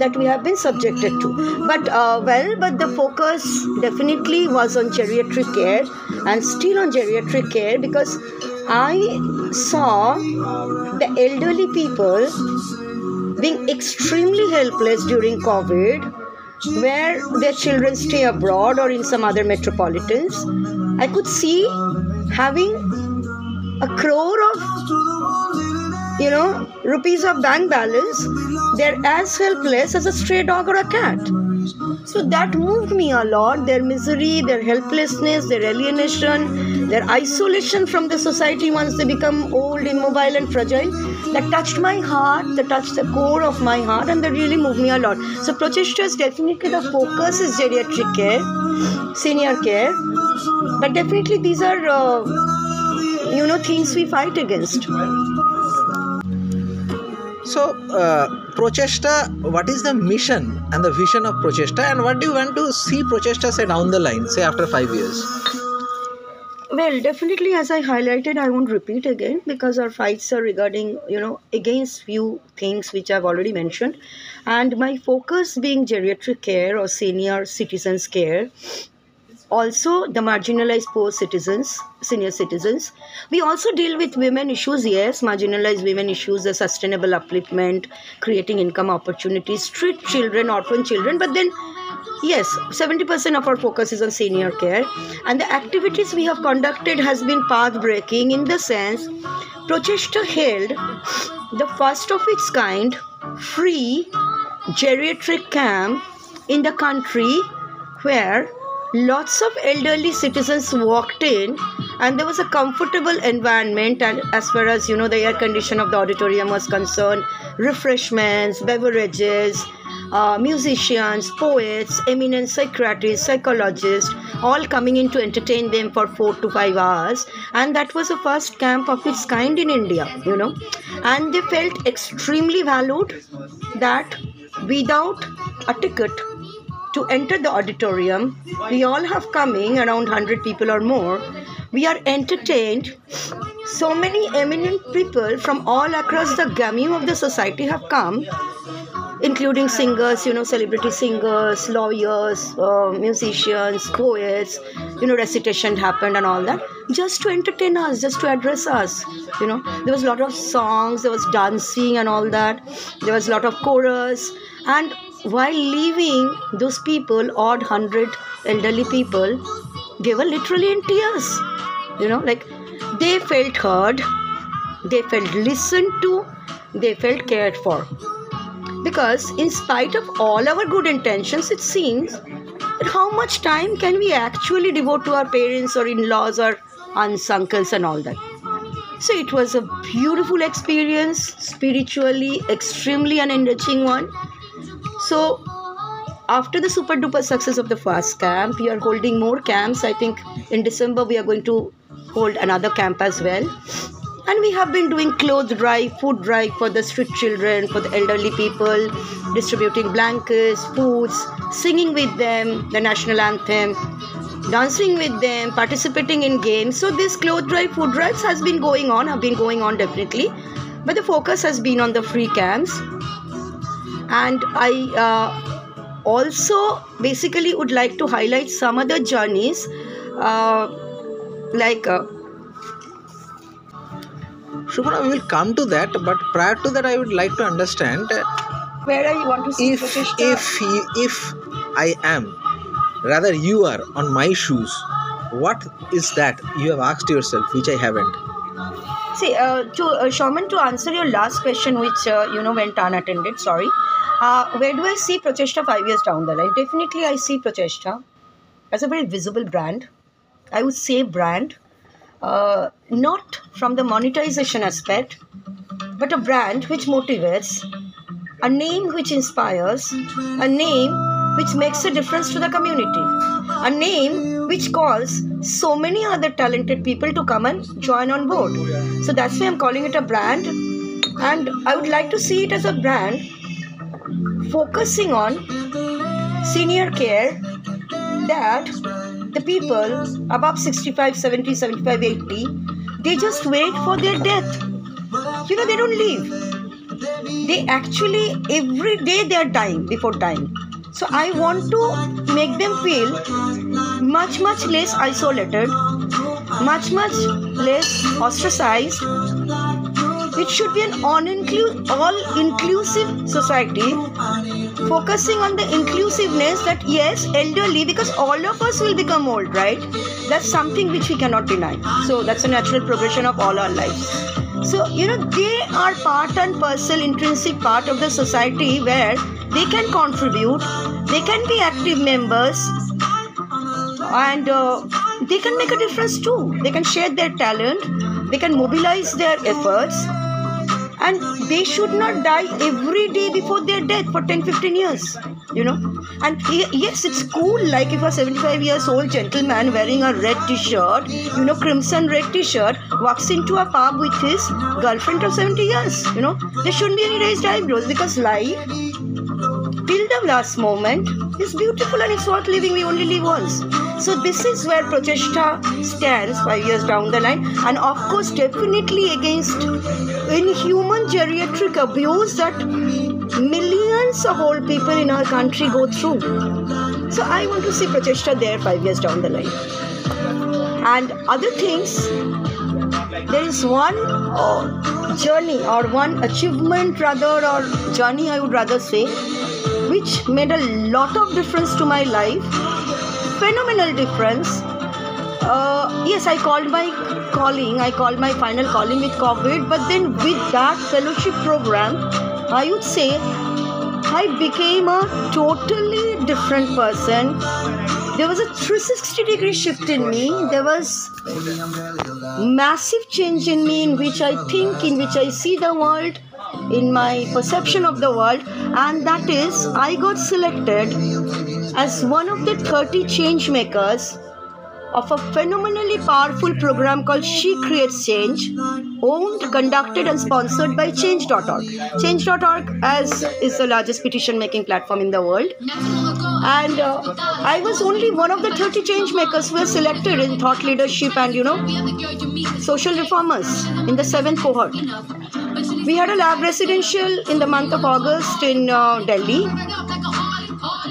that we have been subjected to. But uh, well, but the focus definitely was on geriatric care and still on geriatric care because I saw the elderly people being extremely helpless during COVID where their children stay abroad or in some other metropolitans. I could see having a crore of you know rupees of bank balance they're as helpless as a stray dog or a cat. So that moved me a lot their misery their helplessness their alienation their isolation from the society once they become old immobile and fragile. That touched my heart that touched the core of my heart and that really moved me a lot. So prochesta is definitely the focus is geriatric care senior care. But definitely these are uh, you know things we fight against So, uh, Prochesta, what is the mission and the vision of Prochesta, and what do you want to see Prochesta say down the line, say after five years? Well, definitely, as I highlighted, I won't repeat again because our fights are regarding, you know, against few things which I've already mentioned. And my focus being geriatric care or senior citizens care, also the marginalized poor citizens, senior citizens. We also deal with women issues, yes, marginalized women issues, the sustainable upliftment, creating income opportunities, street children, orphan children, but then yes 70% of our focus is on senior care and the activities we have conducted has been path breaking in the sense prochesta held the first of its kind free geriatric camp in the country where lots of elderly citizens walked in and there was a comfortable environment and as far as you know the air condition of the auditorium was concerned refreshments beverages uh, musicians poets eminent psychiatrists psychologists all coming in to entertain them for four to five hours. And that was the first camp of its kind in india you know. And they felt extremely valued that without a ticket to enter the auditorium. We all have coming, around 100 people or more. We are entertained. So many eminent people from all across the gamut of the society have come, including singers, you know, celebrity singers, lawyers, uh, musicians, poets. You know, recitation happened and all that, just to entertain us, just to address us. You know, there was a lot of songs, there was dancing and all that. There was a lot of chorus and while leaving those people odd hundred elderly people they were literally in tears. You know like they felt heard they felt listened to they felt cared for. Because in spite of all our good intentions it seems that how much time can we actually devote to our parents or in-laws or aunts uncles and all that? So it was a beautiful experience, spiritually extremely an enriching one. So after the super duper success of the first camp, we are holding more camps. I think in December we are going to hold another camp as well. And we have been doing clothes drive, food drive for the street children, for the elderly people, distributing blankets, foods, singing with them the national anthem, dancing with them, participating in games. So this clothes drive, food drives has been going on, have been going on definitely. But the focus has been on the free camps. And I uh, also basically would like to highlight some other journeys uh, like uh, Shuparna, we will come to that, but prior to that, I would like to understand uh, where I want to see if if you, if I am, rather you are on my shoes. What is that you have asked yourself, which I haven't? See, uh, to uh, Shaman, to answer your last question, which uh, you know went unattended. Sorry. Uh, where do I see Prochesta five years down the line? Definitely, I see Prochesta as a very visible brand. I would say brand, uh, not from the monetization aspect, but a brand which motivates, a name which inspires, a name which makes a difference to the community, a name which calls so many other talented people to come and join on board. So that's why I'm calling it a brand, and I would like to see it as a brand focusing on senior care that the people above 65 70 75 80 they just wait for their death. You know they don't leave. They actually every day they are dying before dying so i want to make them feel much much less isolated much much less ostracized. It should be an all inclusive society focusing on the inclusiveness that yes elderly because all of us will become old right? That's something which we cannot deny. So that's a natural progression of all our lives. So you know they are part and parcel intrinsic part of the society where they can contribute. They can be active members. And uh, they can make a difference too. They can share their talent. They can mobilize their efforts. And they should not die every day before their death for 10 15 years you know. And yes it's cool like if a 75 years old gentleman wearing a red t-shirt you know crimson red t-shirt walks into a pub with his girlfriend of 70 years you know. There shouldn't be any raised eyebrows because life till the last moment is beautiful and it's worth living we only live once. So this is where Prochesta stands five years down the line. And of course definitely against inhuman geriatric abuse that millions of old people in our country go through. So I want to see Prochesta there five years down the line. And other things there is one uh, journey or one achievement rather or journey I would rather say which made a lot of difference to my life. Phenomenal difference. Uh, yes i called my calling i called my final calling with covid but then with that fellowship program i would say i became a totally different person there was a 360 degree shift in me there was massive change in me in which i think in which i see the world in my perception of the world and that is i got selected as one of the 30 change makers of a phenomenally powerful program called She Creates Change, owned, conducted, and sponsored by Change.org. Change.org as is the largest petition making platform in the world. And uh, I was only one of the 30 change makers who were selected in thought leadership and you know social reformers in the seventh cohort. We had a lab residential in the month of August in uh, Delhi,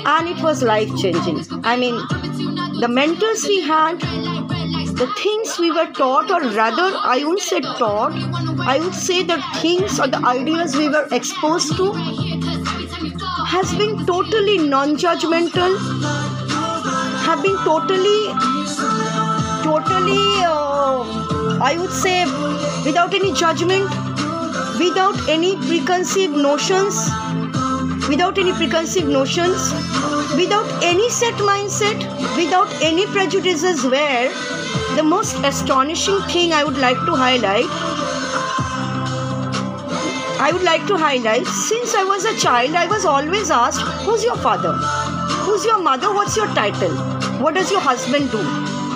and it was life changing. I mean, the mentors we had, the things we were taught, or rather, I wouldn't say taught, I would say the things or the ideas we were exposed to has been totally non judgmental, have been totally, totally, uh, I would say, without any judgment, without any preconceived notions, without any preconceived notions, without any set mindset, without any prejudices. Where the most astonishing thing I would like to highlight I would like to highlight since I was a child, I was always asked, Who's your father? Who's your mother? What's your title? What does your husband do?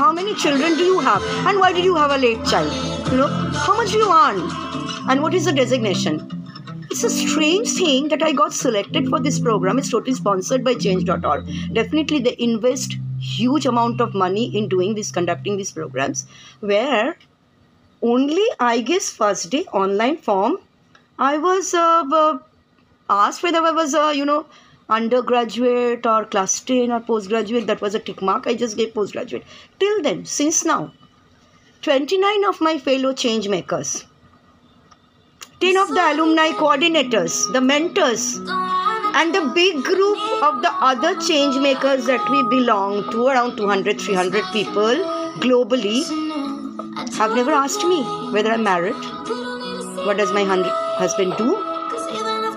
How many children do you have? And why did you have a late child? You know, how much do you earn? And what is the designation? It's a strange thing that I got selected for this program. It's totally sponsored by change.org. Definitely they invest huge amount of money in doing this, conducting these programs, where only I guess first day online form I was uh, asked whether I was uh, you know undergraduate or class 10 or postgraduate. That was a tick mark. I just gave postgraduate. Till then since now 29 of my fellow change makers 10 of the alumni coordinators the mentors and the big group of the other change makers that we belong to around 200 300 people globally have never asked me whether i'm married what does my husband do?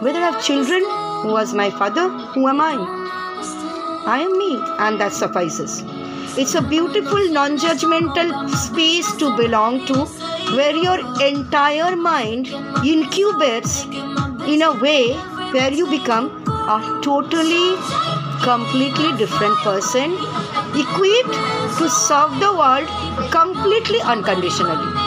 Whether i have children who was my father who am i? I am me and that suffices. It's a beautiful non-judgmental space to belong to where your entire mind incubates in a way where you become a totally completely different person equipped to serve the world completely unconditionally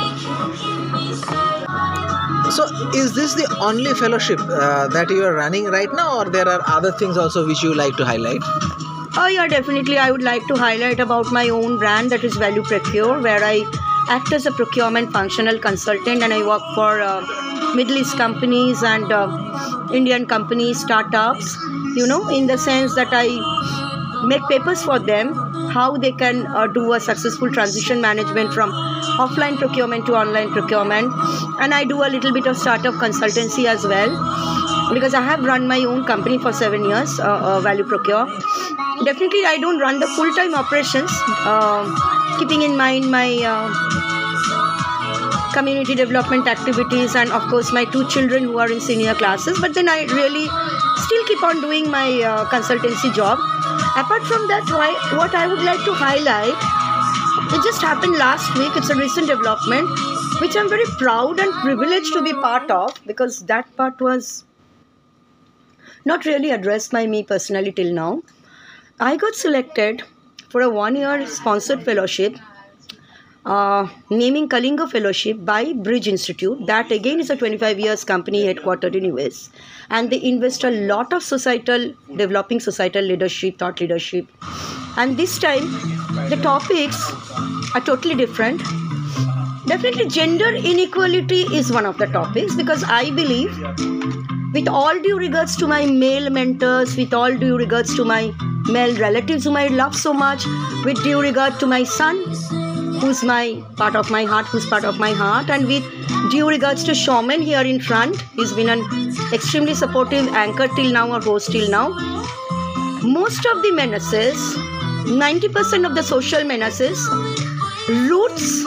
so is this the only fellowship uh, that you are running right now or there are other things also which you like to highlight? Oh yeah definitely. I would like to highlight about my own brand that is value procure where i act as a procurement functional consultant and I work for uh, Middle East companies and uh, Indian companies, startups, you know, in the sense that I make papers for them how they can uh, do a successful transition management from offline procurement to online procurement. And i do a little bit of startup consultancy as well because i have run my own company for seven years uh, uh, value procure. Definitely i don't run the full-time operations um, keeping in mind my uh, community development activities and of course my two children who are in senior classes. But then i really still keep on doing my uh, consultancy job apart from that why, what i would like to highlight it just happened last week it's a recent development which i'm very proud and privileged to be part of because that part was not really addressed by me personally till now i got selected for a one year sponsored fellowship uh, naming Kalinga Fellowship by Bridge Institute. That again is a 25 years company headquartered in US, and they invest a lot of societal developing societal leadership, thought leadership, and this time the topics are totally different. Definitely, gender inequality is one of the topics because I believe, with all due regards to my male mentors, with all due regards to my male relatives whom I love so much, with due regard to my son, who's my part of my heart, who's part of my heart, and with due regards to Showman here in front, he's been an extremely supportive anchor till now or host till now. Most of the menaces, 90% of the social menaces, roots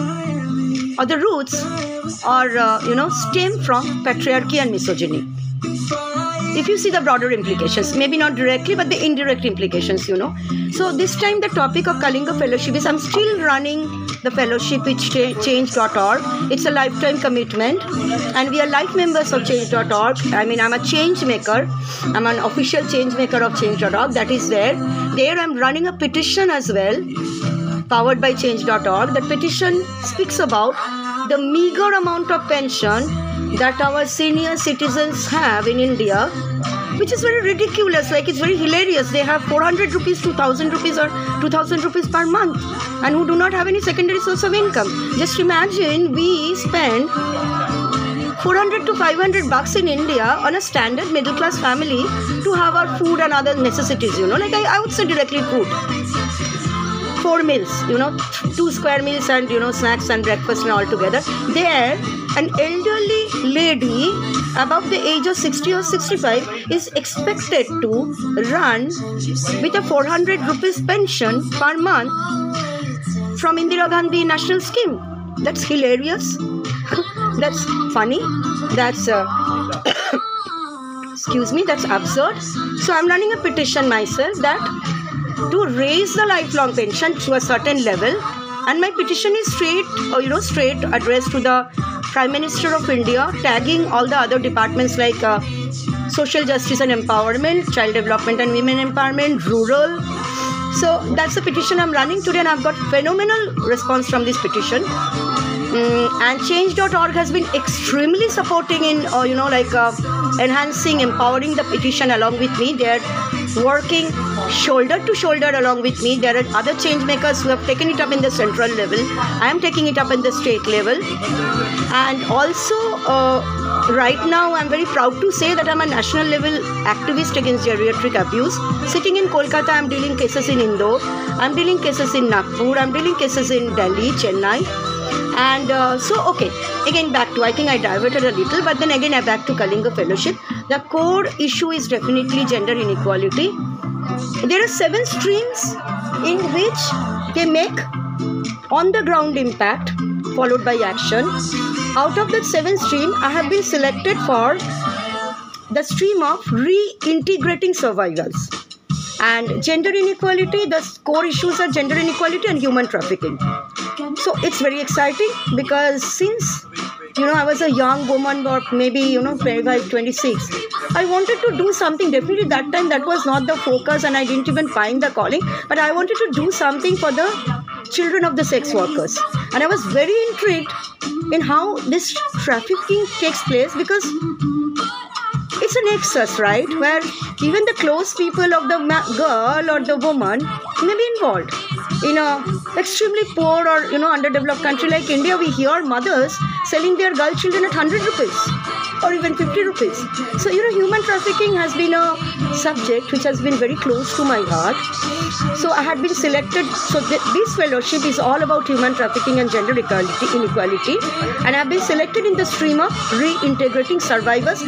or the roots are uh, you know stem from patriarchy and misogyny if you see the broader implications, maybe not directly, but the indirect implications, you know. So this time the topic of Kalinga Fellowship is I'm still running the fellowship with change.org. It's a lifetime commitment, and we are life members of change.org. I mean, I'm a change maker. I'm an official change maker of change.org. That is there. There I'm running a petition as well, powered by change.org. That petition speaks about the meager amount of pension that our senior citizens have in India, which is very ridiculous. Like it's very hilarious. They have 400 rupees, 2000 rupees, or 2000 rupees per month, and who do not have any secondary source of income. Just imagine we spend 400 to 500 bucks in India on a standard middle class family to have our food and other necessities, you know, like I, I would say directly food four meals, you know, two square meals and you know snacks and breakfast and all together. There, an elderly lady above the age of 60 or 65 is expected to run with a 400 rupees pension per month from Indira Gandhi National Scheme. That's hilarious. that's funny. That's uh, excuse me. That's absurd. So I'm running a petition myself that to raise the lifelong pension to a certain level and my petition is straight or uh, you know straight addressed to the Prime Minister of India, tagging all the other departments like uh, social justice and empowerment, child development and women empowerment, rural. So that's the petition I'm running today, and I've got phenomenal response from this petition. Mm, and change.org has been extremely supporting in uh, you know like uh, enhancing empowering the petition along with me they're working shoulder to shoulder along with me. There are other change makers who have taken it up in the central level. I am taking it up in the state level. And also uh, right now i'm very proud to say that i'm a national level activist against geriatric abuse. Sitting in kolkata i'm dealing cases in indore. I'm dealing cases in nagpur. I'm dealing cases in delhi chennai and uh, so okay. Again back to i think i diverted a little but then again i back to kalinga fellowship. The core issue is definitely gender inequality. There are seven streams in which they make on the ground impact followed by action. Out of that seven stream i have been selected for the stream of reintegrating survivors and gender inequality the core issues are gender inequality and human trafficking so it's very exciting because since you know i was a young woman or maybe you know 25 26 i wanted to do something. Definitely that time that was not the focus and i didn't even find the calling but i wanted to do something for the children of the sex workers. And i was very intrigued in how this trafficking takes place because it's a nexus, right? Where even the close people of the girl or the woman may be involved. In a extremely poor or you know underdeveloped country like India, we hear mothers selling their girl children at hundred rupees or even 50 rupees. So, you know, human trafficking has been a subject which has been very close to my heart. So, I had been selected. So, th- this fellowship is all about human trafficking and gender equality, inequality. And I've been selected in the stream of reintegrating survivors.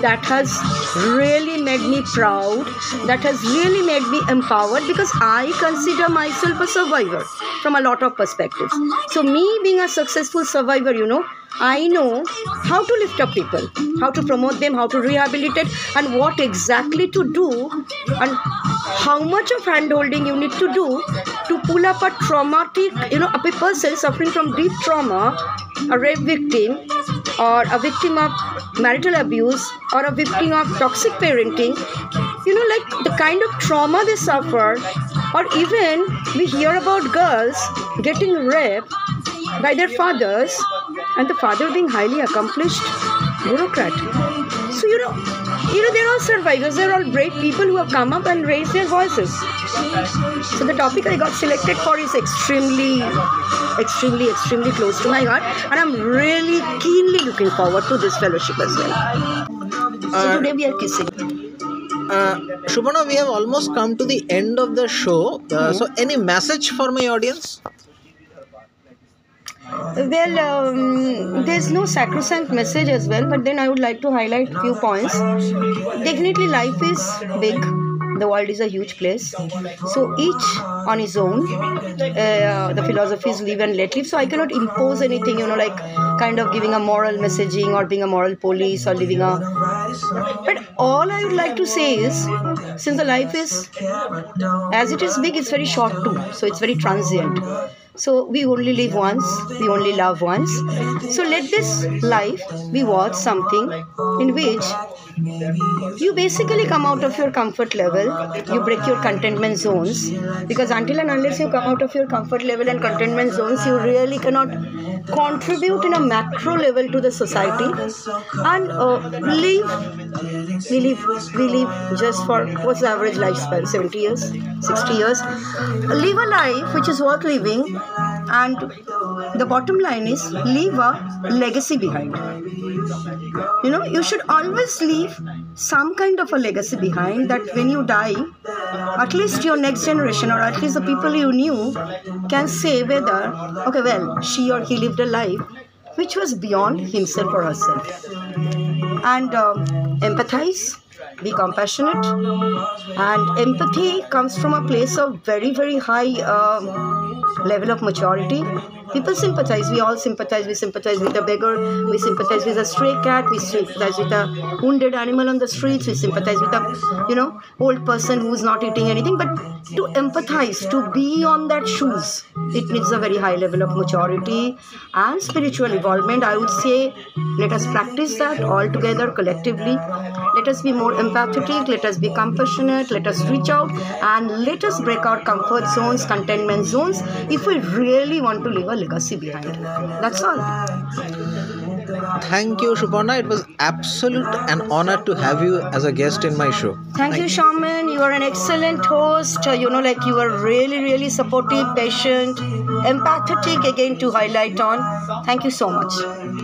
That has really made me proud. That has really made me empowered because I consider myself a survivor from a lot of perspectives. So, me being a successful survivor, you know, I know how to lift up people, how to promote them, how to rehabilitate, and what exactly to do, and how much of handholding you need to do to pull up a traumatic, you know, a person suffering from deep trauma, a rape victim, or a victim of marital abuse, or a victim of toxic parenting. You know, like the kind of trauma they suffer, or even we hear about girls getting raped by their fathers and the father being highly accomplished bureaucrat. So you know, you know they're all survivors. They're all brave people who have come up and raised their voices. So the topic I got selected for is extremely, extremely, extremely close to my heart, and I'm really keenly looking forward to this fellowship as well. So today we are kissing. Uh, Shuparna, we have almost come to the end of the show. Uh, So, any message for my audience? Well, um, there's no sacrosanct message as well, but then I would like to highlight few points. Definitely, life is big. The world is a huge place. So each on his own. Uh, the philosophies live and let live. So I cannot impose anything, you know, like kind of giving a moral messaging or being a moral police or living a. But all I would like to say is, since the life is as it is big, it's very short too. So it's very transient. So we only live once, we only love once. So let this life be worth something in which you basically come out of your comfort level, you break your contentment zones. Because until and unless you come out of your comfort level and contentment zones, you really cannot contribute in a macro level to the society and uh, live. We live, we live just for what's the average lifespan? 70 years, 60 years. Live a life which is worth living and the bottom line is leave a legacy behind. You know you should always leave some kind of a legacy behind that when you die at least your next generation or at least the people you knew can say whether okay well she or he lived a life which was beyond himself or herself. And um, empathize be compassionate. And empathy comes from a place of very, very high um, level of maturity. People sympathize. We all sympathize. We sympathize with a beggar. We sympathize with a stray cat. We sympathize with a wounded animal on the streets. We sympathize with a, you know, old person who's not eating anything. But to empathize, to be on that shoes, it needs a very high level of maturity and spiritual involvement. I would say, let us practice that all together collectively. Let us be more empathetic. Let us be compassionate. Let us reach out and let us break our comfort zones, contentment zones, if we really want to leave a legacy behind. That's all. Thank you, Shuparna. It was absolute an honor to have you as a guest in my show. Thank, you, Shaman. You are an excellent host. You know, like you are really, really supportive, patient, empathetic again to highlight on. Thank you so much.